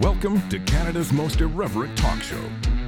Welcome to Canada's most irreverent talk show.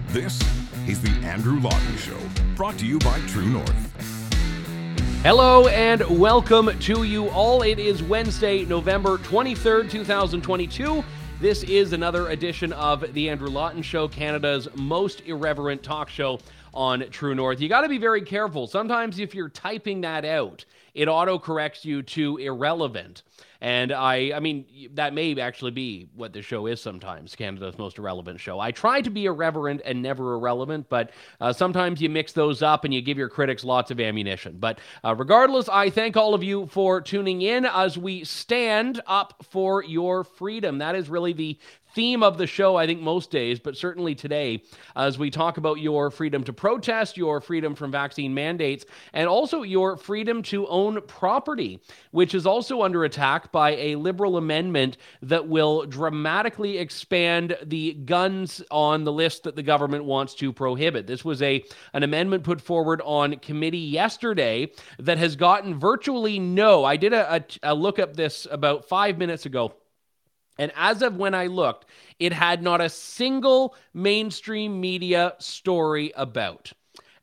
This is The Andrew Lawton Show, brought to you by True North. Hello and welcome to you all. It is Wednesday, November 23rd, 2022. This is another edition of The Andrew Lawton Show, Canada's most irreverent talk show on True North. You got to be very careful. Sometimes, if you're typing that out, it auto corrects you to irrelevant. And I, I mean, that may actually be what the show is sometimes, Canada's most irrelevant show. I try to be irreverent and never irrelevant, but uh, sometimes you mix those up and you give your critics lots of ammunition. But uh, regardless, I thank all of you for tuning in as we stand up for your freedom. That is really the theme of the show, I think, most days, but certainly today, as we talk about your freedom to protest, your freedom from vaccine mandates, and also your freedom to own property, which is also under attack by a liberal amendment that will dramatically expand the guns on the list that the government wants to prohibit. This was a an amendment put forward on committee yesterday that has gotten virtually no. I did a, a, a look up this about five minutes ago. And as of when I looked, it had not a single mainstream media story about.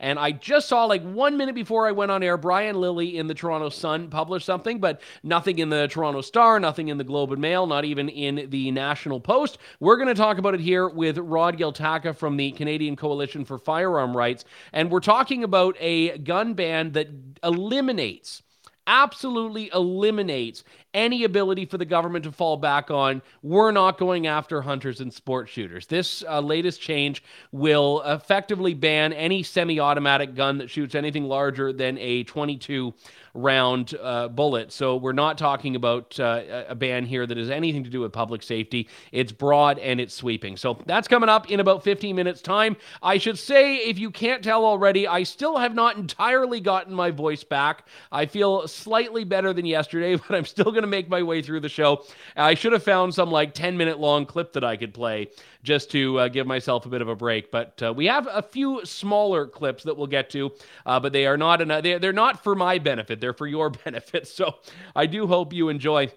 And I just saw like one minute before I went on air, Brian Lilly in the Toronto Sun published something, but nothing in the Toronto Star, nothing in the Globe and Mail, not even in the National Post. We're going to talk about it here with Rod Giltaca from the Canadian Coalition for Firearm Rights. And we're talking about a gun ban that eliminates absolutely eliminates any ability for the government to fall back on we're not going after hunters and sport shooters. This uh, latest change will effectively ban any semi automatic gun that shoots anything larger than a 22 round uh, bullet. So we're not talking about uh, a ban here that has anything to do with public safety. It's broad and it's sweeping. So that's coming up in about 15 minutes' time. I should say, if you can't tell already, I still have not entirely gotten my voice back. I feel slightly better than yesterday, but I'm still going to make my way through the show. I should have found some like 10 minute long clip that I could play just to uh, give myself a bit of a break. But uh, we have a few smaller clips that we'll get to, uh, but they are not enough. They're not for my benefit. They're for your benefit. So I do hope you enjoy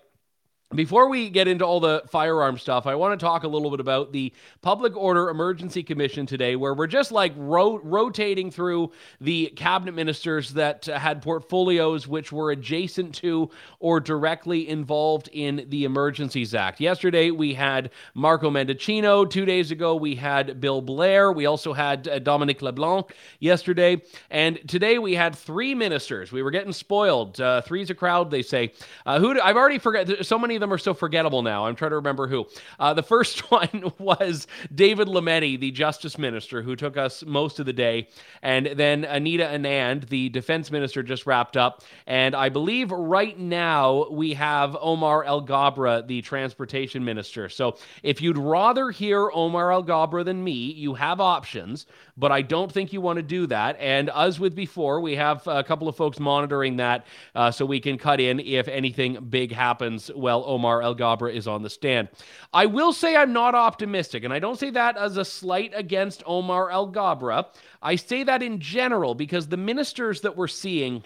before we get into all the firearm stuff, I want to talk a little bit about the Public Order Emergency Commission today, where we're just like ro- rotating through the cabinet ministers that had portfolios which were adjacent to or directly involved in the Emergencies Act. Yesterday, we had Marco Mendicino. Two days ago, we had Bill Blair. We also had uh, Dominic LeBlanc yesterday. And today, we had three ministers. We were getting spoiled. Uh, three's a crowd, they say. Uh, who do, I've already forgot. So many of them are so forgettable now. I'm trying to remember who. Uh, the first one was David Lametti, the justice minister, who took us most of the day. And then Anita Anand, the defense minister, just wrapped up. And I believe right now we have Omar Alghabra, the transportation minister. So if you'd rather hear Omar Alghabra than me, you have options, but I don't think you want to do that. And as with before, we have a couple of folks monitoring that uh, so we can cut in if anything big happens. Well, Omar Alghabra is on the stand. I will say I'm not optimistic, and I don't say that as a slight against Omar Alghabra. I say that in general because the ministers that we're seeing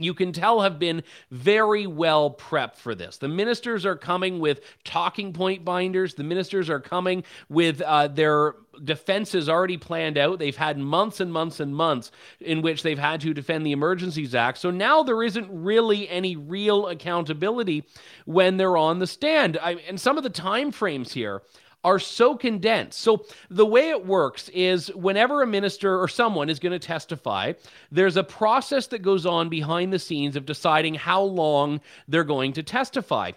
you can tell have been very well prepped for this. The ministers are coming with talking point binders. The ministers are coming with uh, their defenses already planned out. They've had months and months and months in which they've had to defend the Emergencies Act. So now there isn't really any real accountability when they're on the stand. I, and some of the time frames here are so condensed. So the way it works is whenever a minister or someone is going to testify, there's a process that goes on behind the scenes of deciding how long they're going to testify.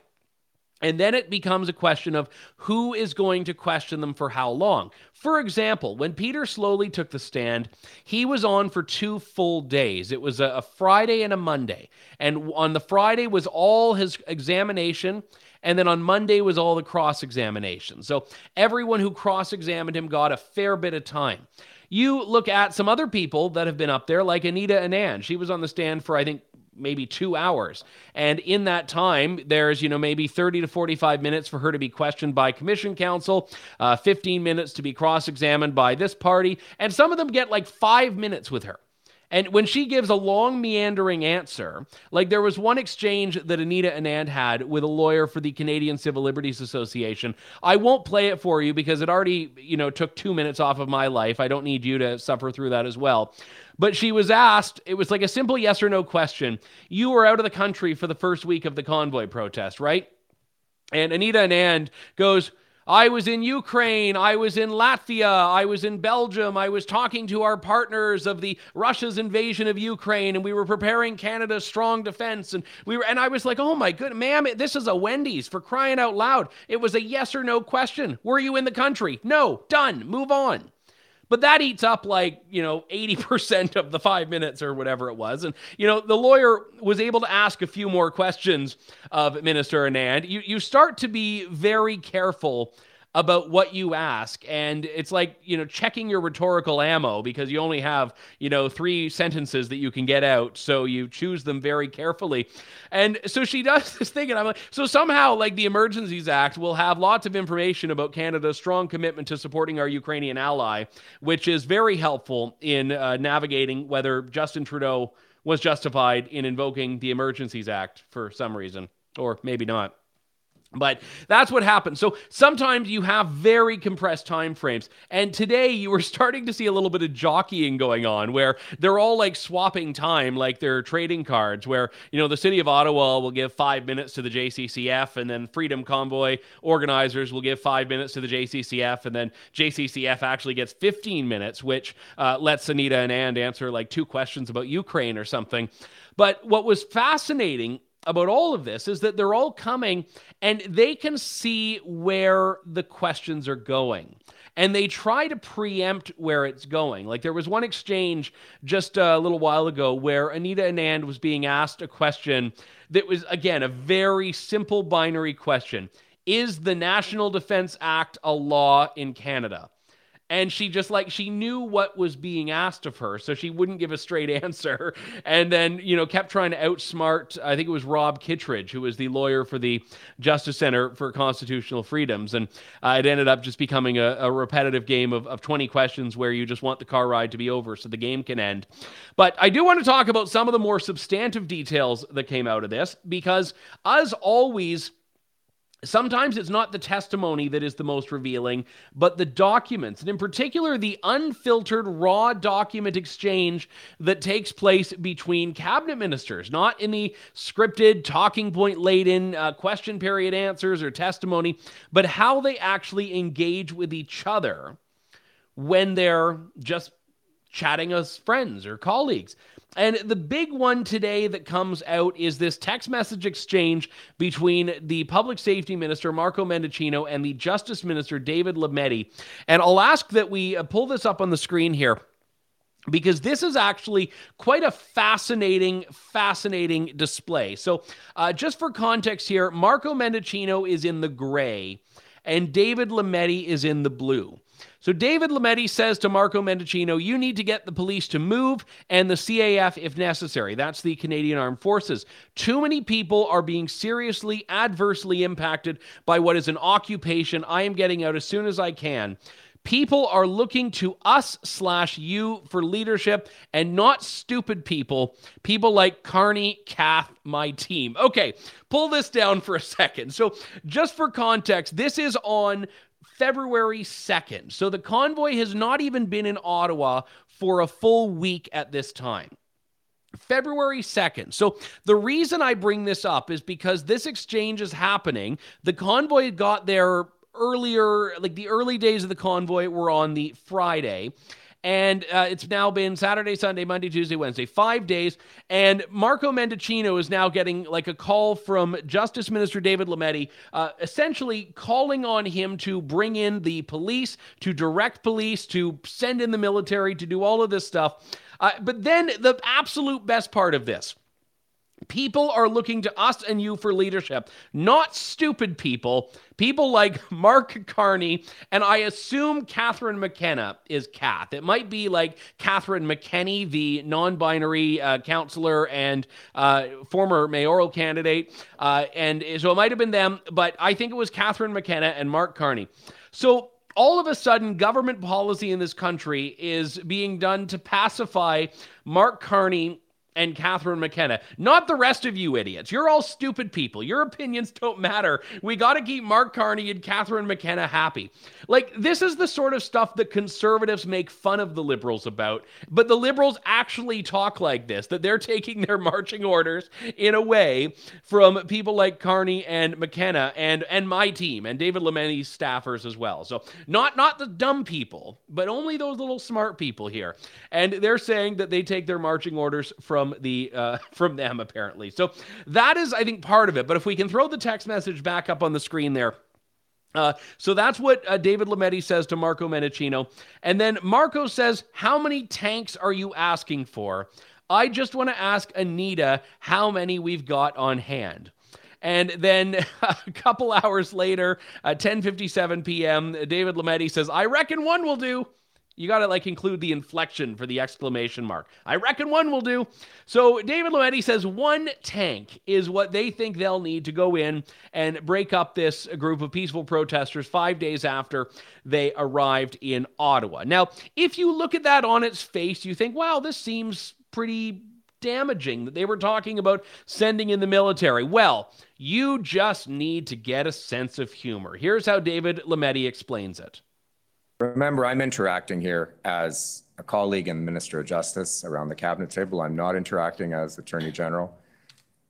And then it becomes a question of who is going to question them for how long. For example, when Peter Sloly took the stand, he was on for two full days. It was a, Friday and a Monday. And on the Friday was all his examination. And then on Monday was all the cross examination. So everyone who cross examined him got a fair bit of time. You look at some other people that have been up there, like Anita Anand. She was on the stand for, I think, maybe two hours. And in that time, there's, you know, maybe 30 to 45 minutes for her to be questioned by commission counsel, uh, 15 minutes to be cross examined by this party. And some of them get like five minutes with her. And when she gives a long, meandering answer, like there was one exchange that Anita Anand had with a lawyer for the Canadian Civil Liberties Association. I won't play it for you because it already, you know, took two minutes off of my life. I don't need you to suffer through that as well. But she was asked, it was like a simple yes or no question. You were out of the country for the first week of the convoy protest, right? And Anita Anand goes, I was in Ukraine. I was in Latvia. I was in Belgium. I was talking to our partners of the Russia's invasion of Ukraine, and we were preparing Canada's strong defense. And we were, and I was like, "Oh my good, ma'am, this is a Wendy's for crying out loud." It was a yes or no question. Were you in the country? No. Done. Move on. But that eats up like, you know, 80% of the five minutes or whatever it was. And, you know, the lawyer was able to ask a few more questions of Minister Anand. You, you start to be very careful about what you ask. And it's like you know checking your rhetorical ammo because you only have you know three sentences that you can get out. So you choose them very carefully. And so she does this thing and i'm like so somehow like the emergencies act will have lots of information about canada's strong commitment to supporting our ukrainian ally which is very helpful in uh, navigating whether justin trudeau was justified in invoking the emergencies act for some reason or maybe not but that's what happens. So sometimes you have very compressed time frames. And today you were starting to see a little bit of jockeying going on where they're all like swapping time like they're trading cards where, you know, the city of Ottawa will give 5 minutes to the JCCF and then Freedom Convoy organizers will give 5 minutes to the JCCF and then JCCF actually gets 15 minutes which uh, lets Anita Anand answer like two questions about Ukraine or something. But what was fascinating about all of this is that they're all coming and they can see where the questions are going and they try to preempt where it's going. Like there was one exchange just a little while ago where Anita Anand was being asked a question that was, again, a very simple binary question Is the National Defense Act a law in Canada? And she just like she knew what was being asked of her so she wouldn't give a straight answer. And then you know kept trying to outsmart i think it was rob kittredge who was the lawyer for the justice center for constitutional freedoms. And uh, it ended up just becoming a, a repetitive game of, of 20 questions where you just want the car ride to be over so the game can end. But i do want to talk about some of the more substantive details that came out of this because as always Sometimes it's not the testimony that is the most revealing, but the documents, and in particular, the unfiltered raw document exchange that takes place between cabinet ministers, not in the scripted, talking point laden uh, question period answers or testimony, but how they actually engage with each other when they're just chatting as friends or colleagues. And the big one today that comes out is this text message exchange between the public safety minister, Marco Mendicino, and the justice minister, David Lametti. And I'll ask that we uh, pull this up on the screen here because this is actually quite a fascinating, fascinating display. So, uh, just for context here, Marco Mendicino is in the gray and David Lametti is in the blue. So David Lametti says to Marco Mendicino, you need to get the police to move and the CAF if necessary. That's the Canadian Armed Forces. Too many people are being seriously adversely impacted by what is an occupation I am getting out as soon as I can. People are looking to us slash you for leadership and not stupid people. People like Carney, Kath, my team. Okay, pull this down for a second. So, just for context, this is on February 2nd. So the convoy has not even been in Ottawa for a full week at this time. February 2nd. So, the reason I bring this up is because this exchange is happening. The convoy got there earlier, like the early days of the convoy were on the Friday. And uh, it's now been Saturday, Sunday, Monday, Tuesday, Wednesday, five days. And Marco Mendicino is now getting like a call from Justice Minister David Lametti, uh, essentially calling on him to bring in the police, to direct police, to send in the military, to do all of this stuff. Uh, but then the absolute best part of this People are looking to us and you for leadership, not stupid people. People like Mark Carney, and I assume Catherine McKenna is Kath. It might be like Catherine McKenney, the non binary uh, counselor and uh, former mayoral candidate. Uh, and so it might have been them, but I think it was Catherine McKenna and Mark Carney. So all of a sudden, government policy in this country is being done to pacify Mark Carney and Catherine McKenna, not the rest of you idiots. You're all stupid people. Your opinions don't matter. We got to keep Mark Carney and Catherine McKenna happy. Like, this is the sort of stuff that conservatives make fun of the liberals about, but the liberals actually talk like this that they're taking their marching orders in a way from people like Carney and McKenna and, and my team and David Lametti's staffers as well. So, not, not the dumb people, but only those little smart people here. And they're saying that they take their marching orders from from the uh, from them apparently. So that is, I think, part of it. But if we can throw the text message back up on the screen there. Uh, so that's what uh, David Lametti says to Marco Mendicino. And then Marco says, How many tanks are you asking for? I just want to ask Anita how many we've got on hand. And then a couple hours later, at 10:57 p.m., David Lametti says, "I reckon one will do." You got to like include the inflection for the exclamation mark. I reckon one will do. So David Lametti says one tank is what they think they'll need to go in and break up this group of peaceful protesters five days after they arrived in Ottawa. Now, if you look at that on its face, you think, wow, this seems pretty damaging that they were talking about sending in the military. Well, you just need to get a sense of humor. Here's how David Lametti explains it. Remember, I'm interacting here as a colleague and Minister of Justice around the cabinet table. I'm not interacting as Attorney General.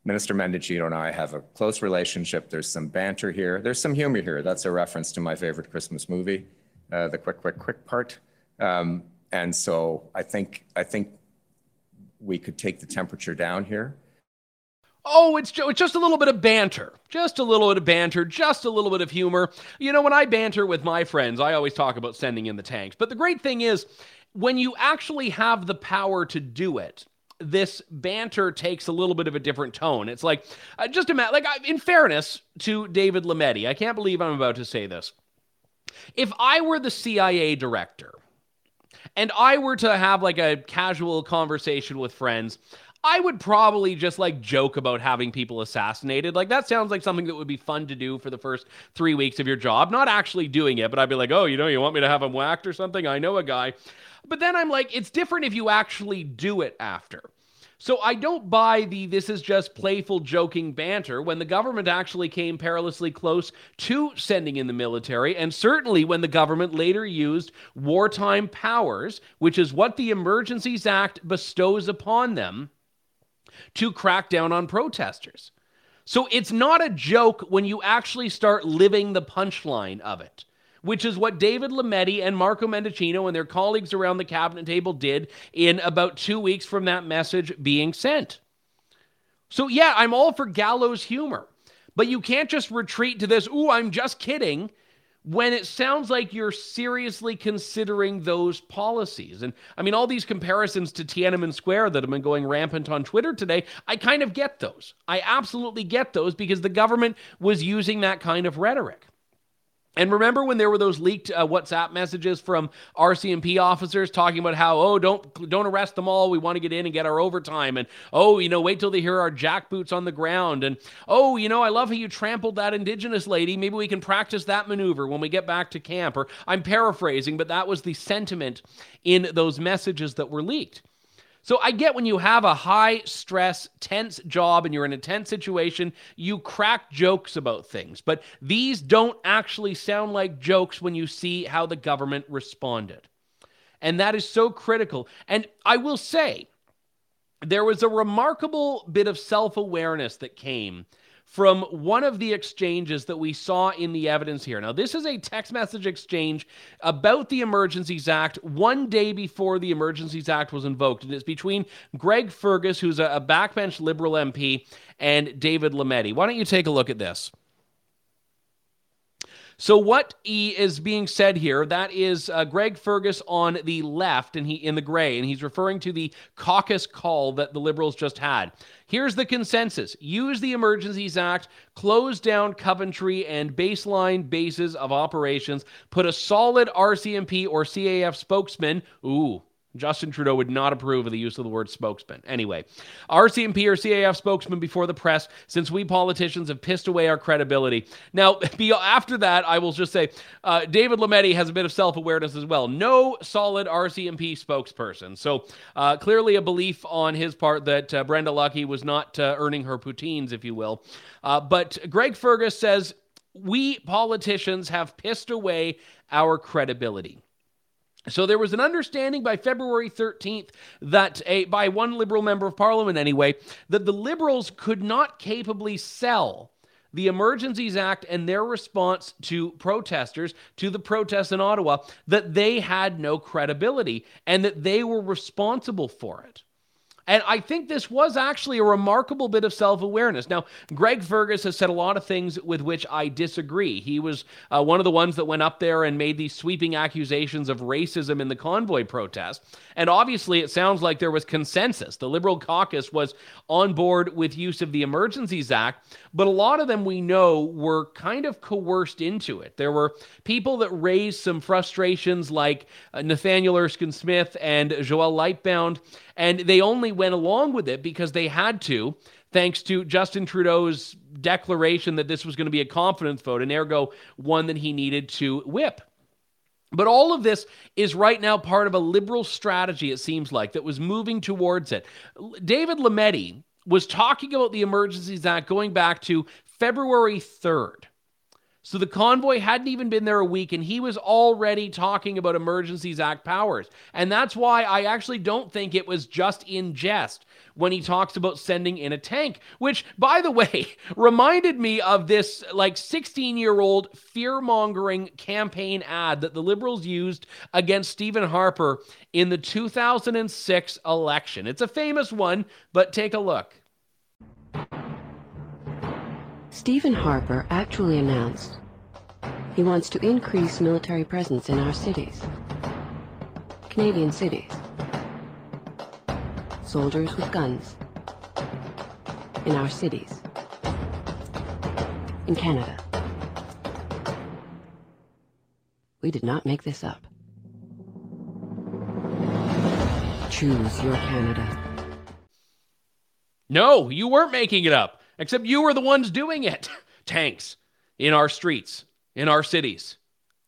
Minister Mendicino and I have a close relationship. There's some banter here. There's some humor here. That's a reference to my favorite Christmas movie, uh, the quick, quick, quick part. Um, and so I think I think we could take the temperature down here. Oh, it's, it's just a little bit of banter. Just a little bit of banter, just a little bit of humor. You know, when I banter with my friends, I always talk about sending in the tanks. But the great thing is, when you actually have the power to do it, this banter takes a little bit of a different tone. It's like, uh, just imagine, like, in fairness to David Lametti, I can't believe I'm about to say this. If I were the CIA director, and I were to have like a casual conversation with friends, I would probably just like joke about having people assassinated. Like that sounds like something that would be fun to do for the first three weeks of your job. Not actually doing it, but I'd be like, oh, you know, you want me to have him whacked or something? I know a guy. But then I'm like, it's different if you actually do it after. So I don't buy the this is just playful joking banter when the government actually came perilously close to sending in the military, and certainly when the government later used wartime powers, which is what the Emergencies Act bestows upon them to crack down on protesters. So it's not a joke when you actually start living the punchline of it, which is what David Lametti and Marco Mendicino and their colleagues around the cabinet table did in about two weeks from that message being sent. So, yeah, I'm all for gallows humor, but you can't just retreat to this, ooh, I'm just kidding, when it sounds like you're seriously considering those policies. And I mean, all these comparisons to Tiananmen Square that have been going rampant on Twitter today, I kind of get those. I absolutely get those because the government was using that kind of rhetoric. And remember when there were those leaked uh, WhatsApp messages from RCMP officers talking about how oh don't don't arrest them all. We want to get in and get our overtime. And oh you know wait till they hear our jackboots on the ground. And oh you know I love how you trampled that indigenous lady. Maybe we can practice that maneuver when we get back to camp. Or I'm paraphrasing but that was the sentiment in those messages that were leaked. So I get when you have a high stress, tense job and you're in a tense situation, you crack jokes about things. But these don't actually sound like jokes when you see how the government responded. And that is so critical. And I will say, there was a remarkable bit of self awareness that came from one of the exchanges that we saw in the evidence here. Now, this is a text message exchange about the Emergencies Act one day before the Emergencies Act was invoked. And it's between Greg Fergus, who's a, backbench Liberal MP, and David Lametti. Why don't you take a look at this? So what is being said here? That is uh, Greg Fergus on the left, and he in the gray, and he's referring to the caucus call that the Liberals just had. Here's the consensus: use the Emergencies Act, close down Coventry and baseline bases of operations, put a solid RCMP or CAF spokesman. Ooh, Justin Trudeau would not approve of the use of the word spokesman. Anyway, RCMP or CAF spokesman before the press, since we politicians have pissed away our credibility. Now, after that, I will just say uh, David Lametti has a bit of self awareness as well. No solid RCMP spokesperson. So uh, clearly a belief on his part that uh, Brenda Lucki was not uh, earning her poutines, if you will. Uh, but Greg Fergus says, we politicians have pissed away our credibility. So there was an understanding by February 13th that a by one liberal member of parliament anyway that the liberals could not capably sell the Emergencies Act and their response to protesters, to the protests in Ottawa, that they had no credibility and that they were responsible for it. And I think this was actually a remarkable bit of self awareness. Now, Greg Fergus has said a lot of things with which I disagree. He was uh, one of the ones that went up there and made these sweeping accusations of racism in the convoy protest. And obviously, it sounds like there was consensus. The Liberal caucus was on board with use of the Emergencies Act, but a lot of them we know were kind of coerced into it. There were people that raised some frustrations like uh, Nathaniel Erskine Smith and Joel Lightbound and they only went along with it because they had to, thanks to Justin Trudeau's declaration that this was going to be a confidence vote, and ergo one that he needed to whip. But all of this is right now part of a liberal strategy, it seems like, that was moving towards it. David Lametti was talking about the Emergencies Act going back to February 3rd. So the convoy hadn't even been there a week, and he was already talking about Emergencies Act powers. And that's why I actually don't think it was just in jest when he talks about sending in a tank, which, by the way, reminded me of this like 16 year old fear mongering campaign ad that the Liberals used against Stephen Harper in the 2006 election. It's a famous one, but take a look. Stephen Harper actually announced he wants to increase military presence in our cities. Canadian cities. Soldiers with guns. In our cities. In Canada. We did not make this up. Choose your Canada. No, you weren't making it up. Except you were the ones doing it. Tanks in our streets, in our cities.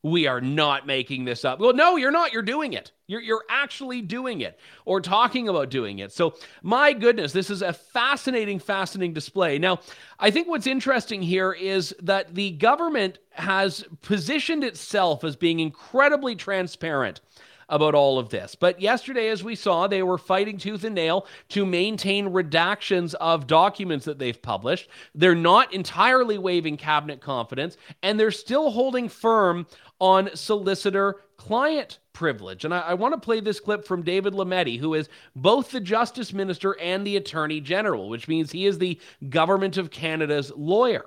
We are not making this up. Well, no, you're not. You're doing it. You're, you're actually doing it or talking about doing it. So, my goodness, this is a fascinating, fascinating display. Now, I think what's interesting here is that the government has positioned itself as being incredibly transparent about all of this. But yesterday, as we saw, they were fighting tooth and nail to maintain redactions of documents that they've published. They're not entirely waiving cabinet confidence, and they're still holding firm on solicitor client privilege. And I, I want to play this clip from David Lametti, who is both the Justice Minister and the Attorney General, which means he is the Government of Canada's lawyer.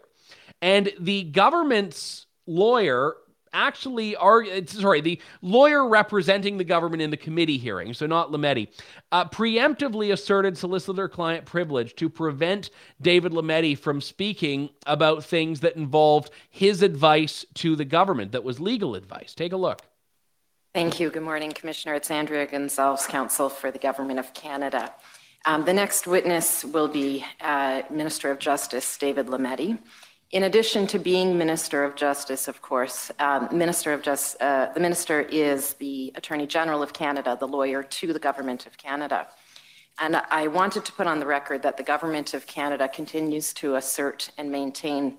And the government's lawyer actually are sorry the lawyer representing the government in the committee hearing so not lametti uh, preemptively asserted solicitor client privilege to prevent david lametti from speaking about things that involved his advice to the government that was legal advice. Take a look. Thank you. Good morning commissioner. It's andrea gonzalez counsel for the government of canada. Um, the next witness will be uh, minister of justice david lametti in addition to being Minister of Justice, of course, um, Minister of Just, uh, the Minister is the Attorney General of Canada, the lawyer to the Government of Canada. And I wanted to put on the record that the Government of Canada continues to assert and maintain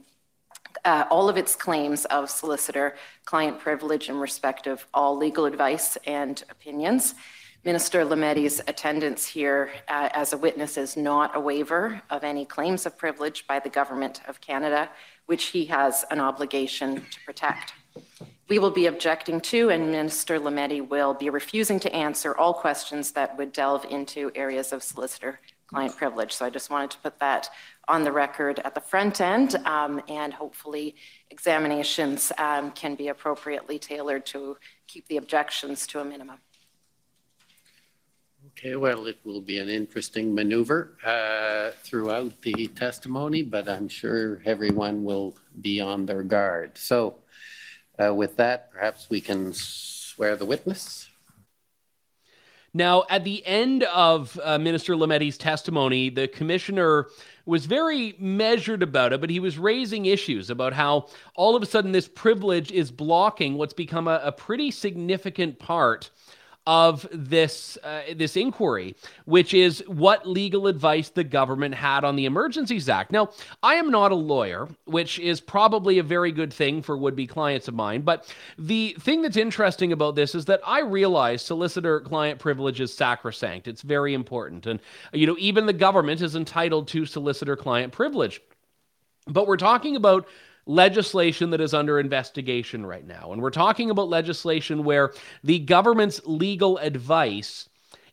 uh, all of its claims of solicitor client privilege in respect of all legal advice and opinions. Minister Lametti's attendance here uh, as a witness is not a waiver of any claims of privilege by the Government of Canada, which he has an obligation to protect. We will be objecting to, and Minister Lametti will be refusing to answer all questions that would delve into areas of solicitor client privilege. So I just wanted to put that on the record at the front end, um, and hopefully examinations um, can be appropriately tailored to keep the objections to a minimum. Okay, well, it will be an interesting maneuver uh, throughout the testimony, but I'm sure everyone will be on their guard. So, uh, with that, perhaps we can swear the witness. Now, at the end of uh, Minister Lametti's testimony, the commissioner was very measured about it, but he was raising issues about how all of a sudden this privilege is blocking what's become a, a pretty significant part of this uh, this inquiry, which is what legal advice the government had on the Emergencies Act. Now, I am not a lawyer, which is probably a very good thing for would-be clients of mine. But the thing that's interesting about this is that I realize solicitor-client privilege is sacrosanct. It's very important, and you know even the government is entitled to solicitor-client privilege. But we're talking about legislation that is under investigation right now. And we're talking about legislation where the government's legal advice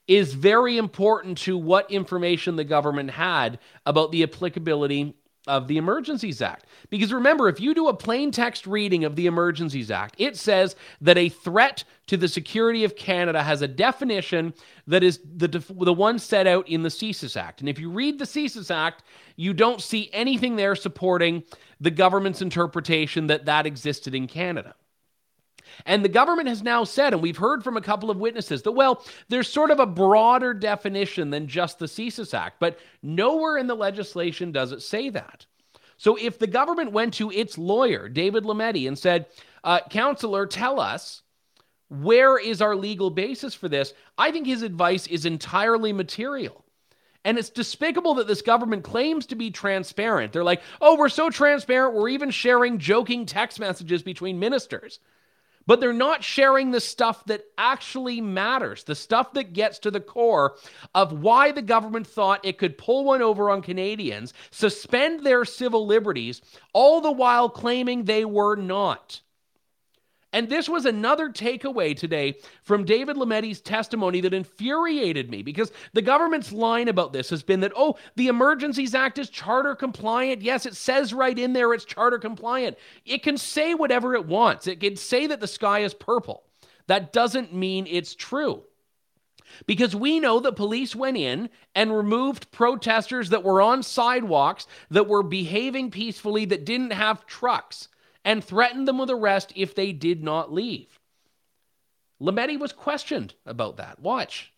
is very important to what information the government had about the applicability of the Emergencies Act. Because remember, if you do a plain text reading of the Emergencies Act, it says that a threat to the security of Canada has a definition that is the, the one set out in the CSIS Act. And if you read the CSIS Act, you don't see anything there supporting the government's interpretation that that existed in Canada. And the government has now said, and we've heard from a couple of witnesses, that, well, there's sort of a broader definition than just the CSIS Act, but nowhere in the legislation does it say that. So if the government went to its lawyer, David Lametti, and said, uh, Counselor, tell us, where is our legal basis for this? I think his advice is entirely material. And it's despicable that this government claims to be transparent. They're like, oh, we're so transparent, we're even sharing joking text messages between ministers. But they're not sharing the stuff that actually matters, the stuff that gets to the core of why the government thought it could pull one over on Canadians, suspend their civil liberties, all the while claiming they were not. And this was another takeaway today from David Lametti's testimony that infuriated me because the government's line about this has been that, oh, the Emergencies Act is charter compliant. Yes, it says right in there it's charter compliant. It can say whatever it wants, it can say that the sky is purple. That doesn't mean it's true. Because we know that police went in and removed protesters that were on sidewalks, that were behaving peacefully, that didn't have trucks and threatened them with arrest if they did not leave. Lametti was questioned about that. Watch.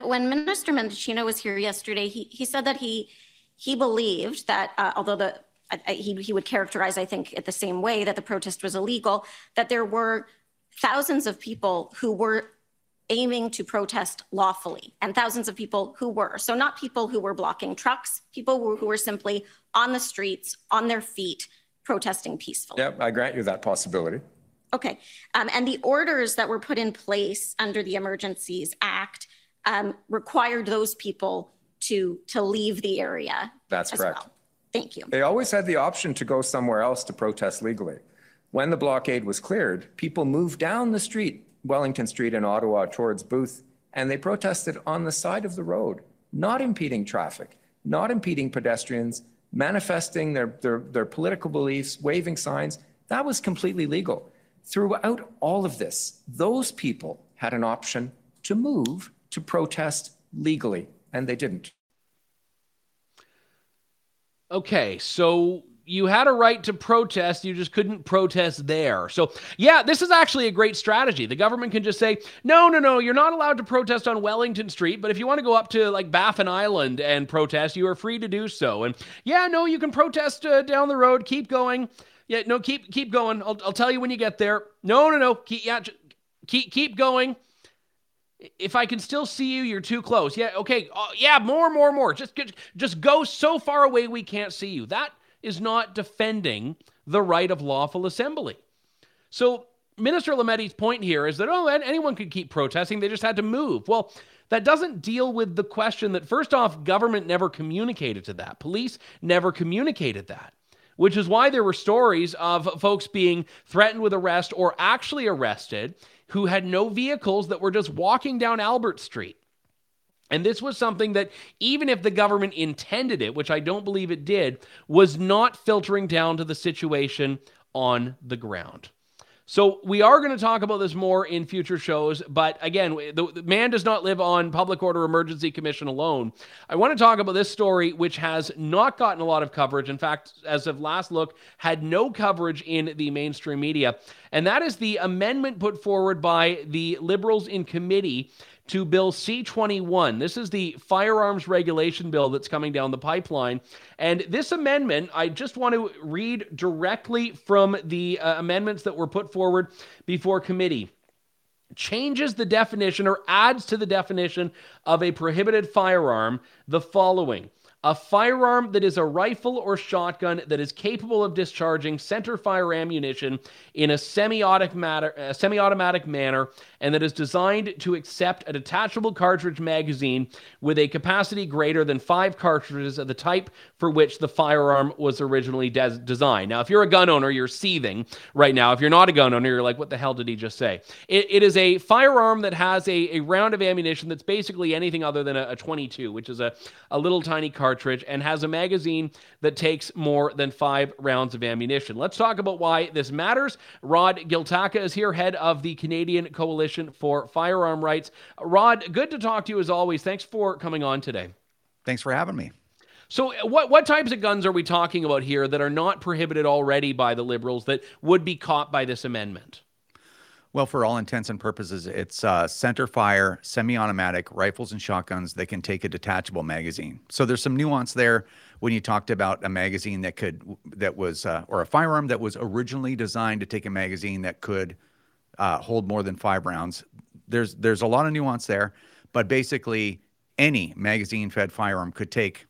When Minister Mendicino was here yesterday, he, he said that he he believed that uh, although the uh, he, he would characterize, I think, it the same way that the protest was illegal, that there were thousands of people who were aiming to protest lawfully and thousands of people who were. So, not people who were blocking trucks, people who were simply on the streets, on their feet, protesting peacefully. Yep, I grant you that possibility. Okay. Um, and the orders that were put in place under the Emergencies Act um, required those people to to leave the area. That's correct. Well. Thank you. They always had the option to go somewhere else to protest legally. When the blockade was cleared, people moved down the street, Wellington Street in Ottawa, towards Booth, and they protested on the side of the road, not impeding traffic, not impeding pedestrians, manifesting their, their, their political beliefs, waving signs, that was completely legal. Throughout all of this, those people had an option to move to protest legally, and they didn't. Okay, so you had a right to protest, you just couldn't protest there. So, yeah, this is actually a great strategy. The government can just say, no, no, no, you're not allowed to protest on Wellington Street, but if you want to go up to like Baffin Island and protest, you are free to do so. And yeah, no, you can protest uh, down the road, keep going. Yeah, no, keep keep going. I'll, I'll tell you when you get there. No, no, no, keep, yeah, keep keep going. If I can still see you, you're too close. Yeah, okay. Uh, yeah, more, more, more. Just, just go so far away we can't see you. That is not defending the right of lawful assembly. So, Minister Lametti's point here is that, oh, anyone could keep protesting, they just had to move. Well, that doesn't deal with the question that, first off, government never communicated to that, police never communicated that. Which is why there were stories of folks being threatened with arrest or actually arrested who had no vehicles that were just walking down Albert Street. And this was something that, even if the government intended it, which I don't believe it did, was not filtering down to the situation on the ground. So we are going to talk about this more in future shows, but again, the, the, man does not live on Public Order Emergency Commission alone. I want to talk about this story, which has not gotten a lot of coverage. In fact, as of last look, had no coverage in the mainstream media, and that is the amendment put forward by the Liberals in committee to Bill C 21. This is the firearms regulation bill that's coming down the pipeline. And this amendment, I just want to read directly from the uh, amendments that were put forward before committee changes the definition or adds to the definition of a prohibited firearm the following a firearm that is a rifle or shotgun that is capable of discharging center fire ammunition in a semi-automatic, uh, semi-automatic manner and that is designed to accept a detachable cartridge magazine with a capacity greater than five cartridges of the type for which the firearm was originally des- designed. Now, if you're a gun owner, you're seething right now. If you're not a gun owner, you're like, what the hell did he just say? it, it is a firearm that has a, a round of ammunition that's basically anything other than a, a 22, which is a, a little tiny cartridge, and has a magazine that takes more than five rounds of ammunition. Let's talk about why this matters. Rod Giltaca is here, head of the Canadian Coalition for Firearm Rights. Rod, good to talk to you as always. Thanks for coming on today. Thanks for having me. So, what what types of guns are we talking about here that are not prohibited already by the Liberals that would be caught by this amendment? Well, for all intents and purposes, it's uh, center fire, semi automatic rifles and shotguns that can take a detachable magazine. So there's some nuance there when you talked about a magazine that could, that was, uh, or a firearm that was originally designed to take a magazine that could uh, hold more than five rounds. There's, there's a lot of nuance there, but basically, any magazine fed firearm could take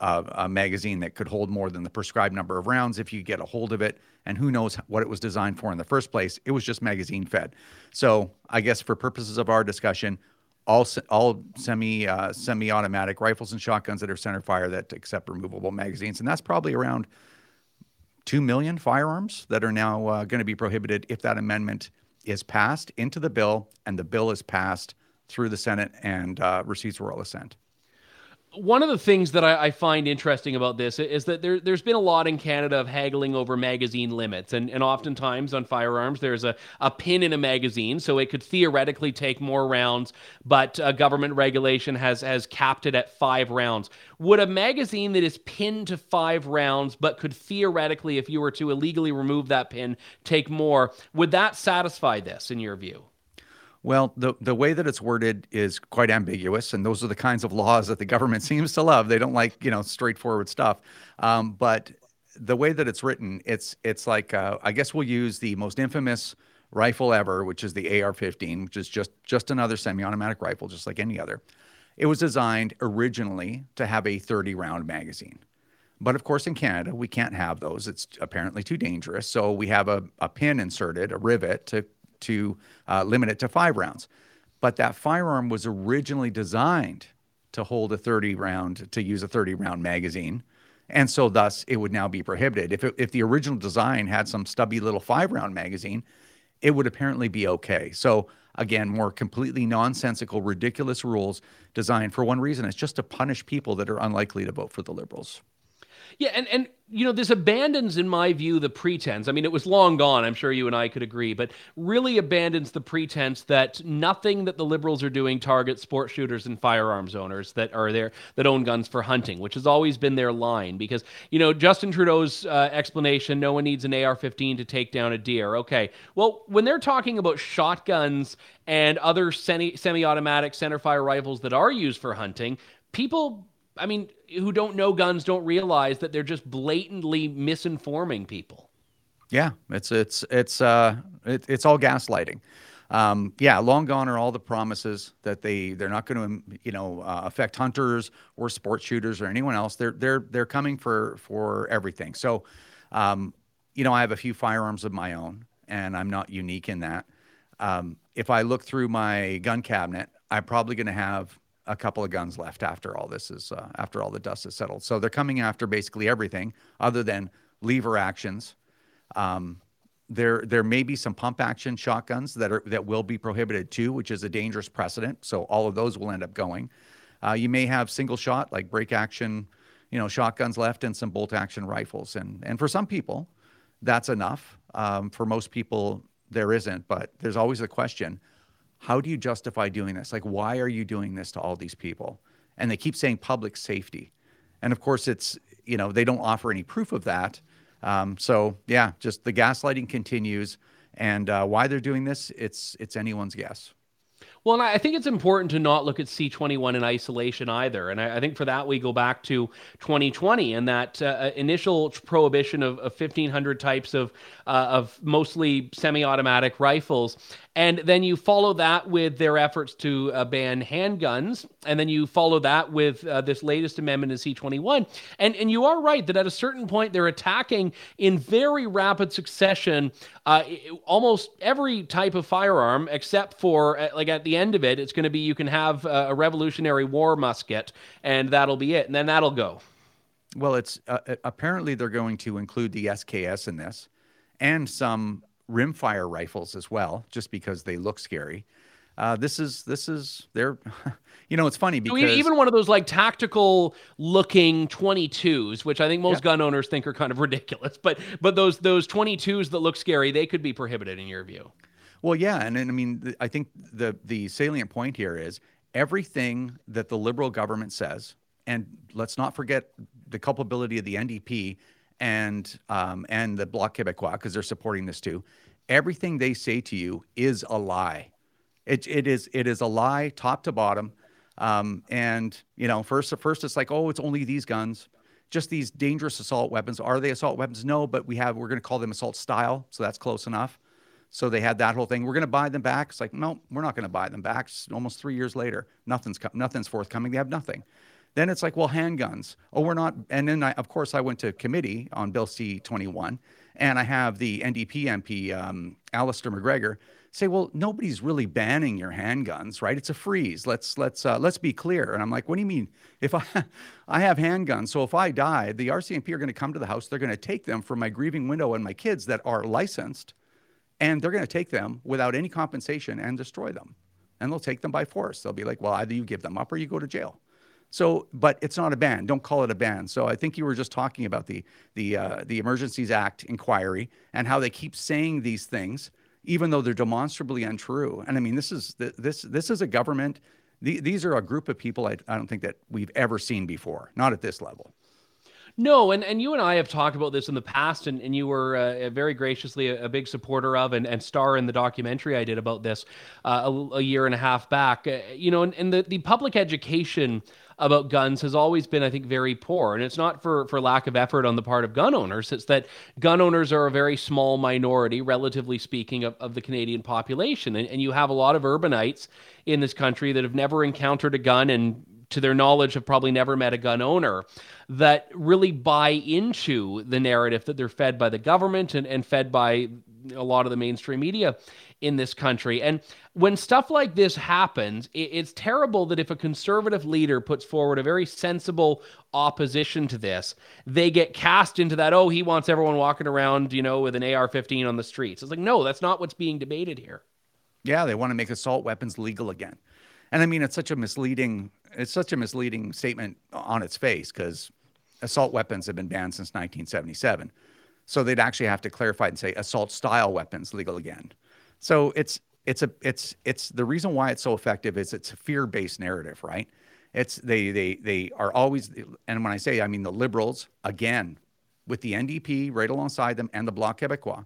a, a magazine that could hold more than the prescribed number of rounds if you get a hold of it. And who knows what it was designed for in the first place? It was just magazine fed. So I guess for purposes of our discussion, all all semi uh, semi automatic rifles and shotguns that are center fire that accept removable magazines, and that's probably around two million firearms that are now uh, going to be prohibited if that amendment is passed into the bill and the bill is passed through the Senate and uh, receives royal assent one of the things that I, I, find interesting about this is that there, has been a lot in Canada of haggling over magazine limits. And, and oftentimes on firearms, there's a, a pin in a magazine, so it could theoretically take more rounds, but uh, government regulation has, has capped it at five rounds. Would a magazine that is pinned to five rounds, but could theoretically, if you were to illegally remove that pin, take more, would that satisfy this in your view? Well, the, the way that it's worded is quite ambiguous, and those are the kinds of laws that the government seems to love. They don't like, you know, straightforward stuff. Um, but the way that it's written, it's it's like uh, I guess we'll use the most infamous rifle ever, which is the AR-15, which is just just another semi-automatic rifle, just like any other. It was designed originally to have a 30-round magazine. But of course, in Canada, we can't have those. It's apparently too dangerous. So we have a, a pin inserted, a rivet to to uh, limit it to five rounds. But that firearm was originally designed to hold a 30 round, to use a 30 round magazine. And so, thus, it would now be prohibited. If, it, if the original design had some stubby little five round magazine, it would apparently be okay. So, again, more completely nonsensical, ridiculous rules designed for one reason it's just to punish people that are unlikely to vote for the Liberals. Yeah, and and you know, this abandons, in my view, the pretense. I mean, it was long gone. I'm sure you and I could agree, but really abandons the pretense that nothing that the liberals are doing targets sport shooters and firearms owners that are there that own guns for hunting, which has always been their line. Because you know, Justin Trudeau's uh, explanation: no one needs an AR-15 to take down a deer. Okay, well, when they're talking about shotguns and other semi semi-automatic centerfire rifles that are used for hunting, people I mean, who don't know guns don't realize that they're just blatantly misinforming people. Yeah, it's it's it's uh it, it's all gaslighting. Um, yeah, long gone are all the promises that they they're not going to you know uh, affect hunters or sports shooters or anyone else. They're they're they're coming for for everything. So, um, you know, I have a few firearms of my own, and I'm not unique in that. Um, if I look through my gun cabinet, I'm probably going to have a couple of guns left after all this is uh, after all the dust has settled. So they're coming after basically everything other than lever actions. Um, there there may be some pump action shotguns that are that will be prohibited too, which is a dangerous precedent. So all of those will end up going. Uh, you may have single shot like break action, you know, shotguns left and some bolt action rifles. And and for some people, that's enough. Um, for most people, there isn't. But there's always the question how do you justify doing this? Like, why are you doing this to all these people? And they keep saying public safety. And of course, it's, you know, they don't offer any proof of that. Um, so, yeah, just the gaslighting continues. And uh, why they're doing this, it's, it's anyone's guess. Well, I think it's important to not look at C21 in isolation either. And I, I think for that, we go back to 2020 and that uh, initial prohibition of, of 1,500 types of, uh, of mostly semi automatic rifles. And then you follow that with their efforts to uh, ban handguns. And then you follow that with uh, this latest amendment in C21. And, and you are right that at a certain point, they're attacking in very rapid succession uh, almost every type of firearm, except for, uh, like, at the end of it, it's going to be you can have a Revolutionary War musket, and that'll be it. And then that'll go. Well, it's uh, apparently they're going to include the SKS in this and some rimfire rifles as well, just because they look scary. Uh, this is this is they're, you know, it's funny because even one of those like tactical looking 22s, which I think most yeah. gun owners think are kind of ridiculous, but but those those 22s that look scary, they could be prohibited in your view. Well, yeah, and, and I mean, I think the the salient point here is everything that the liberal government says, and let's not forget the culpability of the NDP and um, and the Bloc Québécois because they're supporting this too. Everything they say to you is a lie. It, it is it is a lie, top to bottom. Um, and you know, first first it's like, oh, it's only these guns, just these dangerous assault weapons. Are they assault weapons? No, but we have we're going to call them assault style, so that's close enough. So they had that whole thing. We're going to buy them back. It's like, no, we're not going to buy them back. It's almost three years later, nothing's nothing's forthcoming. They have nothing. Then it's like, well, handguns. Oh, we're not. And then, I, of course, I went to committee on Bill C 21, and I have the NDP MP, um, Alistair MacGregor, say, well, nobody's really banning your handguns, right? It's a freeze. Let's let's uh, let's be clear. And I'm like, what do you mean? If I I have handguns, so if I die, the RCMP are going to come to the house. They're going to take them from my grieving widow and my kids that are licensed, and they're going to take them without any compensation and destroy them. And they'll take them by force. They'll be like, well, either you give them up or you go to jail. So, but it's not a ban. Don't call it a ban. So, I think you were just talking about the the uh, the Emergencies Act inquiry and how they keep saying these things, even though they're demonstrably untrue. And I mean, this is this this is a government. The, these are a group of people I, I don't think that we've ever seen before, not at this level. No, and, and you and I have talked about this in the past, and, and you were uh, very graciously a, a, big supporter of and, and star in the documentary I did about this uh, a, a, year and a half back. Uh, you know, and, and the, the public education about guns has always been, I think, very poor. And it's not for, for lack of effort on the part of gun owners. It's that gun owners are a very small minority, relatively speaking, of, of the Canadian population. And, and you have a lot of urbanites in this country that have never encountered a gun and to their knowledge have probably never met a gun owner that really buy into the narrative that they're fed by the government and, and fed by a lot of the mainstream media in this country. And when stuff like this happens, it's terrible that if a conservative leader puts forward a very sensible opposition to this, they get cast into that, oh, he wants everyone walking around, you know, with an AR 15 on the streets. It's like, no, that's not what's being debated here. Yeah, they want to make assault weapons legal again. And I mean, it's such a misleading, it's such a misleading statement on its face because assault weapons have been banned since 1977. So they'd actually have to clarify and say assault style weapons legal again. So it's it's a it's it's the reason why it's so effective is it's a fear-based narrative, right? It's they they they are always and when I say I mean the liberals again with the NDP right alongside them and the Bloc Québécois,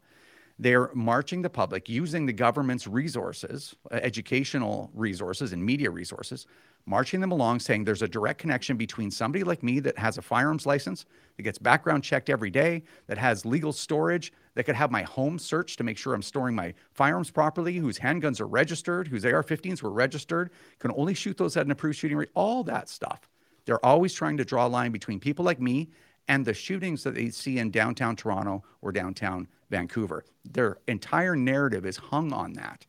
they're marching the public using the government's resources, educational resources and media resources marching them along saying there's a direct connection between somebody like me that has a firearms license, that gets background checked every day, that has legal storage, that could have my home searched to make sure I'm storing my firearms properly, whose handguns are registered, whose AR 15s were registered, can only shoot those at an approved shooting rate, all that stuff. They're always trying to draw a line between people like me and the shootings that they see in downtown Toronto or downtown Vancouver. Their entire narrative is hung on that.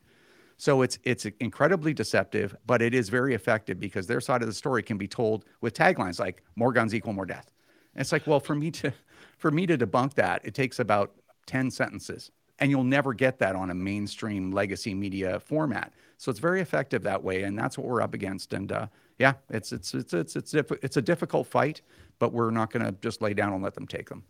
So it's it's incredibly deceptive, but it is very effective because their side of the story can be told with taglines like "more guns equal more death." And it's like, well, for me to for me to debunk that, it takes about ten sentences, and you'll never get that on a mainstream legacy media format. So it's very effective that way, and that's what we're up against. And uh, yeah, it's it's it's it's it's, it's a difficult fight, but we're not going to just lay down and let them take them.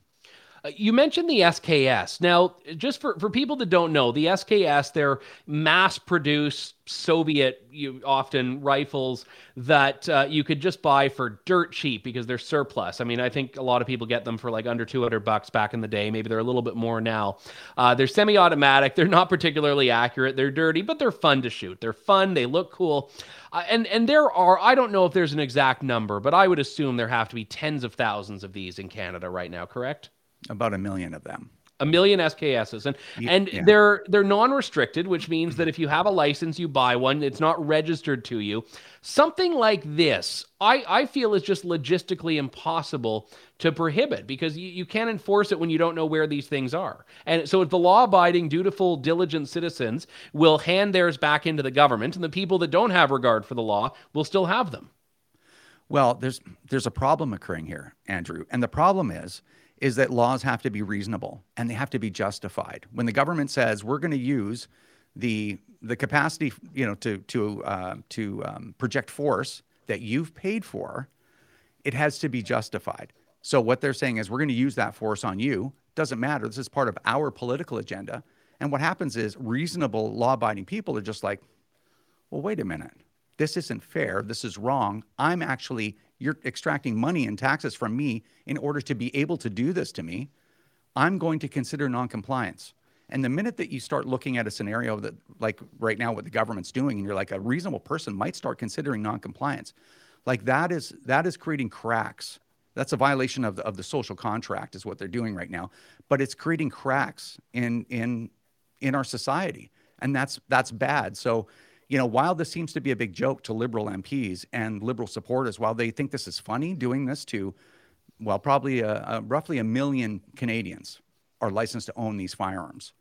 Uh, you mentioned the SKS. Now, just for, for people that don't know, the SKS, they're mass produced Soviet you, often rifles that uh, you could just buy for dirt cheap because they're surplus. I mean, I think a lot of people get them for like under 200 bucks back in the day. Maybe they're a little bit more now. Uh, they're semi automatic. They're not particularly accurate. They're dirty, but they're fun to shoot. They're fun. They look cool. Uh, and, and there are, I don't know if there's an exact number, but I would assume there have to be tens of thousands of these in Canada right now, correct? About a million of them a million SKSs, and and yeah. they're they're non-restricted, which means that if you have a license, you buy one. It's not registered to you. Something like this, I I feel is just logistically impossible to prohibit because you, you can't enforce it when you don't know where these things are. And so if the law-abiding, dutiful, diligent citizens will hand theirs back into the government, and the people that don't have regard for the law will still have them. Well, there's there's a problem occurring here, Andrew, and the problem is is that laws have to be reasonable and they have to be justified. When the government says we're going to use the the capacity, you know, to to uh, to um, project force that you've paid for, it has to be justified. So what they're saying is we're going to use that force on you. Doesn't matter. This is part of our political agenda. And what happens is reasonable law-abiding people are just like, well, wait a minute. This isn't fair. This is wrong. I'm actually you're extracting money and taxes from me in order to be able to do this to me, I'm going to consider noncompliance. And the minute that you start looking at a scenario that, like right now, what the government's doing, and you're like a reasonable person might start considering noncompliance, like that is that is creating cracks. That's a violation of the, of the social contract, is what they're doing right now. But it's creating cracks in in in our society, and that's that's bad. So you know, while this seems to be a big joke to liberal MPs and liberal supporters, while they think this is funny, doing this to, well, probably a, a, roughly a million Canadians are licensed to own these firearms.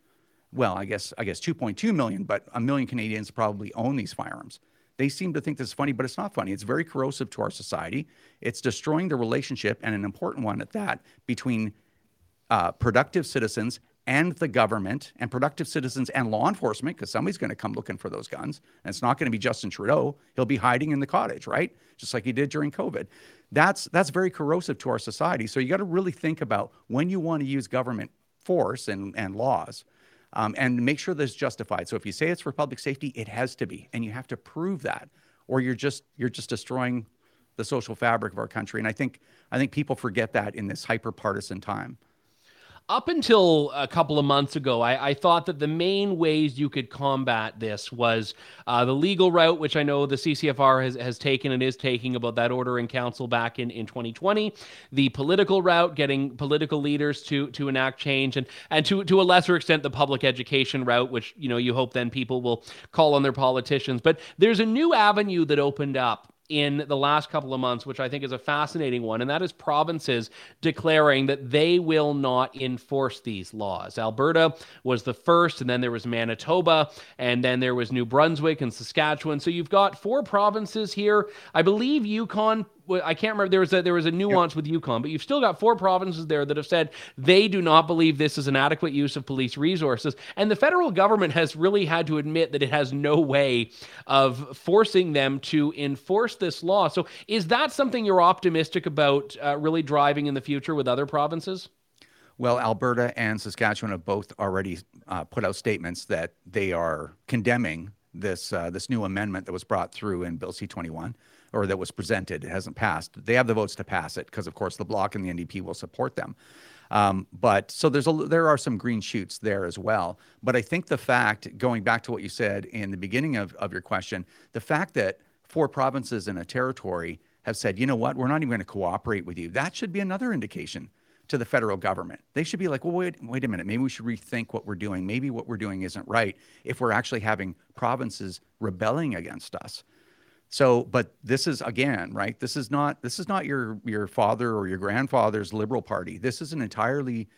Well, I guess I guess 2.2 million, but a million Canadians probably own these firearms. They seem to think this is funny, but it's not funny. It's very corrosive to our society. It's destroying the relationship, and an important one at that, between uh, productive citizens and the government and productive citizens and law enforcement, because somebody's going to come looking for those guns. And it's not going to be Justin Trudeau. He'll be hiding in the cottage, right? Just like he did during COVID. That's that's very corrosive to our society. So you got to really think about when you want to use government force and, and laws. Um, and make sure that's justified. So if you say it's for public safety, it has to be, and you have to prove that, or you're just you're just destroying the social fabric of our country. And I think I think people forget that in this hyper partisan time up until a couple of months ago, I, I, thought that the main ways you could combat this was uh, the legal route, which I know the CCFR has, has taken and is taking about that order in council back in, in 2020, the political route, getting political leaders to to enact change, and and to to a lesser extent the public education route, which you know you hope then people will call on their politicians. But there's a new avenue that opened up in the last couple of months, which I think is a fascinating one, and that is provinces declaring that they will not enforce these laws. Alberta was the first, and then there was Manitoba, and then there was New Brunswick and Saskatchewan. So you've got four provinces here. I believe Yukon I can't remember. There was a, there was a nuance yep. with Yukon, but you've still got four provinces there that have said they do not believe this is an adequate use of police resources, and the federal government has really had to admit that it has no way of forcing them to enforce this law. So, is that something you're optimistic about uh, really driving in the future with other provinces? Well, Alberta and Saskatchewan have both already uh, put out statements that they are condemning this uh, this new amendment that was brought through in Bill C-21 or that was presented. It hasn't passed. They have the votes to pass it because, of course, the Bloc and the NDP will support them. Um, but so there's a there are some green shoots there as well. But I think the fact, going back to what you said in the beginning of, of your question, the fact that four provinces in a territory have said, you know what, we're not even going to cooperate with you, that should be another indication to the federal government. They should be like, well, wait, wait a minute, maybe we should rethink what we're doing. Maybe what we're doing isn't right if we're actually having provinces rebelling against us. So, but this is again, right? This is not this is not your your father or your grandfather's liberal party. This is an entirely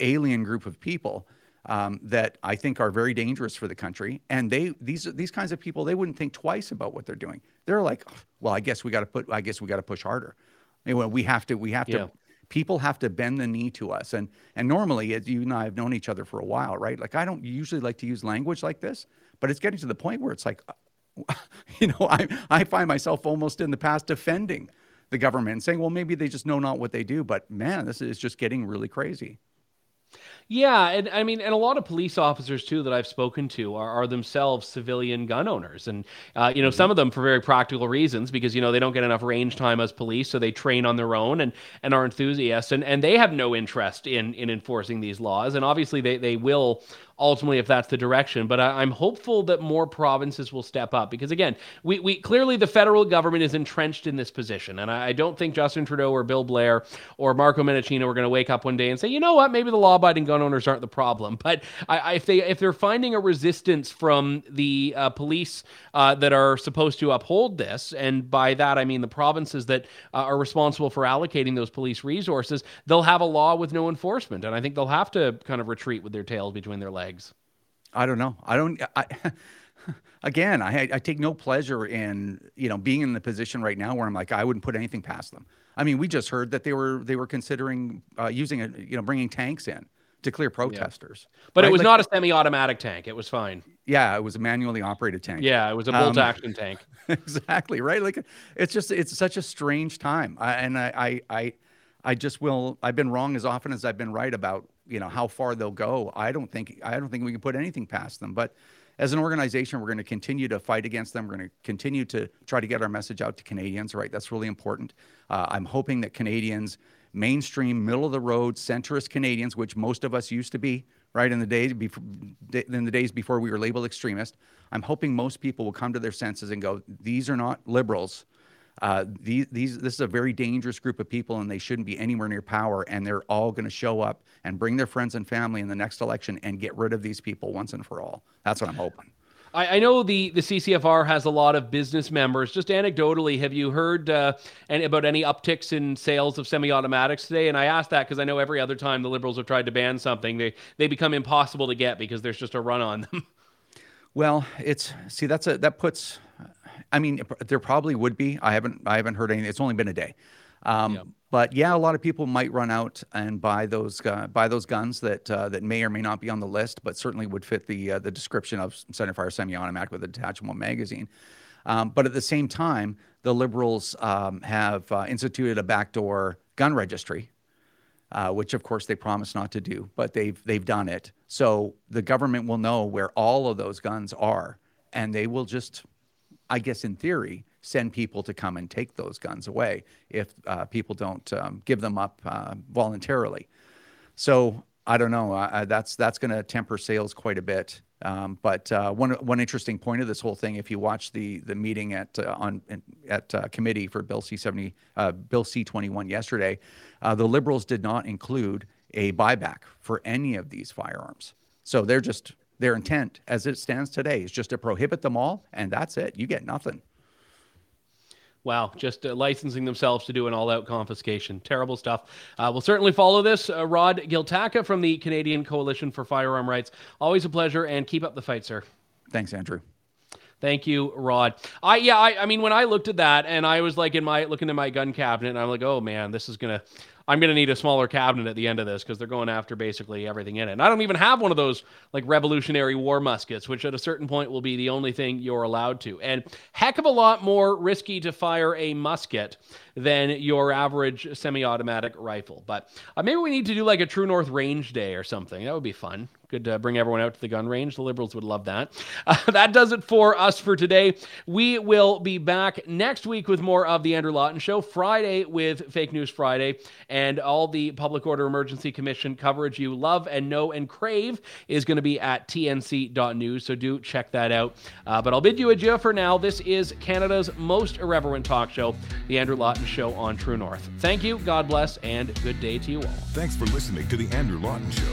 alien group of people um, that I think are very dangerous for the country. And they these these kinds of people they wouldn't think twice about what they're doing. They're like, well, I guess we got to put I guess we got to push harder. Anyway, we have to we have yeah. to people have to bend the knee to us. And and normally, as you and I have known each other for a while, right? Like I don't usually like to use language like this, but it's getting to the point where it's like, you know, I, I find myself almost in the past defending the government and saying, well, maybe they just know not what they do. But man, this is just getting really crazy. Yeah, and I mean, and a lot of police officers too that I've spoken to are, are themselves civilian gun owners, and uh, you know, some of them for very practical reasons because you know they don't get enough range time as police, so they train on their own and and are enthusiasts, and and they have no interest in in enforcing these laws, and obviously they they will ultimately if that's the direction. But I, am hopeful that more provinces will step up because again, we, we clearly the federal government is entrenched in this position, and I, I don't think Justin Trudeau or Bill Blair or Marco Mendicino are going to wake up one day and say, you know what, maybe the law-abiding gun owners aren't the problem. But I, I, if they if they're finding a resistance from the uh, police uh, that are supposed to uphold this, and by that I mean the provinces that uh, are responsible for allocating those police resources, they'll have a law with no enforcement, and I think they'll have to kind of retreat with their tails between their legs legs? I don't know. I don't. I, again, I, I take no pleasure in you know being in the position right now where I'm like I wouldn't put anything past them. I mean, we just heard that they were they were considering uh, using a you know bringing tanks in to clear protesters. Yeah. But right? it was like, not a semi-automatic tank. It was fine. Yeah, it was a manually operated tank. Yeah, it was a bolt um, action tank. exactly right. Like it's just it's such a strange time, I, and I, I I I just will. I've been wrong as often as I've been right about you know how far they'll go. I don't think I don't think we can put anything past them. But as an organization, we're going to continue to fight against them. We're going to continue to try to get our message out to Canadians. Right, that's really important. Uh, I'm hoping that Canadians, mainstream, middle of the road, centrist Canadians, which most of us used to be, right in the days before, in the days before we were labeled extremist. I'm hoping most people will come to their senses and go, these are not liberals uh, these, these, this is a very dangerous group of people, and they shouldn't be anywhere near power. And they're all going to show up and bring their friends and family in the next election and get rid of these people once and for all. That's what I'm hoping. I, I know the, the CCFR has a lot of business members. Just anecdotally, have you heard uh, any, about any upticks in sales of semi-automatics today? And I asked that because I know every other time the Liberals have tried to ban something, they they become impossible to get because there's just a run on them. Well, it's see that's a that puts I mean, there probably would be. I haven't I haven't heard anything. It's only been a day. Um, yep. But yeah, a lot of people might run out and buy those uh, buy those guns that uh, that may or may not be on the list, but certainly would fit the uh, the description of centerfire semi-automatic with a detachable magazine. Um, but at the same time, the Liberals um, have uh, instituted a backdoor gun registry, uh, which of course they promised not to do, but they've they've done it. So the government will know where all of those guns are, and they will just I guess in theory, send people to come and take those guns away if uh, people don't um, give them up uh, voluntarily. So I don't know. Uh, that's that's going to temper sales quite a bit. Um, but uh, one one interesting point of this whole thing, if you watch the the meeting at uh, on at uh, committee for Bill C seventy Bill C twenty one yesterday, the Liberals did not include a buyback for any of these firearms. So they're just their intent, as it stands today, is just to prohibit them all, and that's it. You get nothing. Wow, just uh, licensing themselves to do an all out confiscation. Terrible stuff. Uh, we'll certainly follow this. Uh, Rod Giltaca from the Canadian Coalition for Firearm Rights. Always a pleasure, and keep up the fight, sir. Thanks, Andrew. Thank you, Rod. I yeah, I, I mean when I looked at that and I was like in my looking in my gun cabinet and I'm like, oh man, this is gonna I'm going to need a smaller cabinet at the end of this because they're going after basically everything in it. And I don't even have one of those like Revolutionary War muskets, which at a certain point will be the only thing you're allowed to. And heck of a lot more risky to fire a musket than your average semi-automatic rifle. But uh, maybe we need to do like a True North Range Day or something. That would be fun. Good to bring everyone out to the gun range. The Liberals would love that. Uh, that does it for us for today. We will be back next week with more of the Andrew Lawton Show. Friday with Fake News Friday and all the Public Order Emergency Commission coverage you love and know and crave is going to be at tnc.news. So do check that out. Uh, but I'll bid you adieu for now. This is Canada's most irreverent talk show, the Andrew Lawton Show on True North. Thank you, God bless, and good day to you all. Thanks for listening to the Andrew Lawton Show.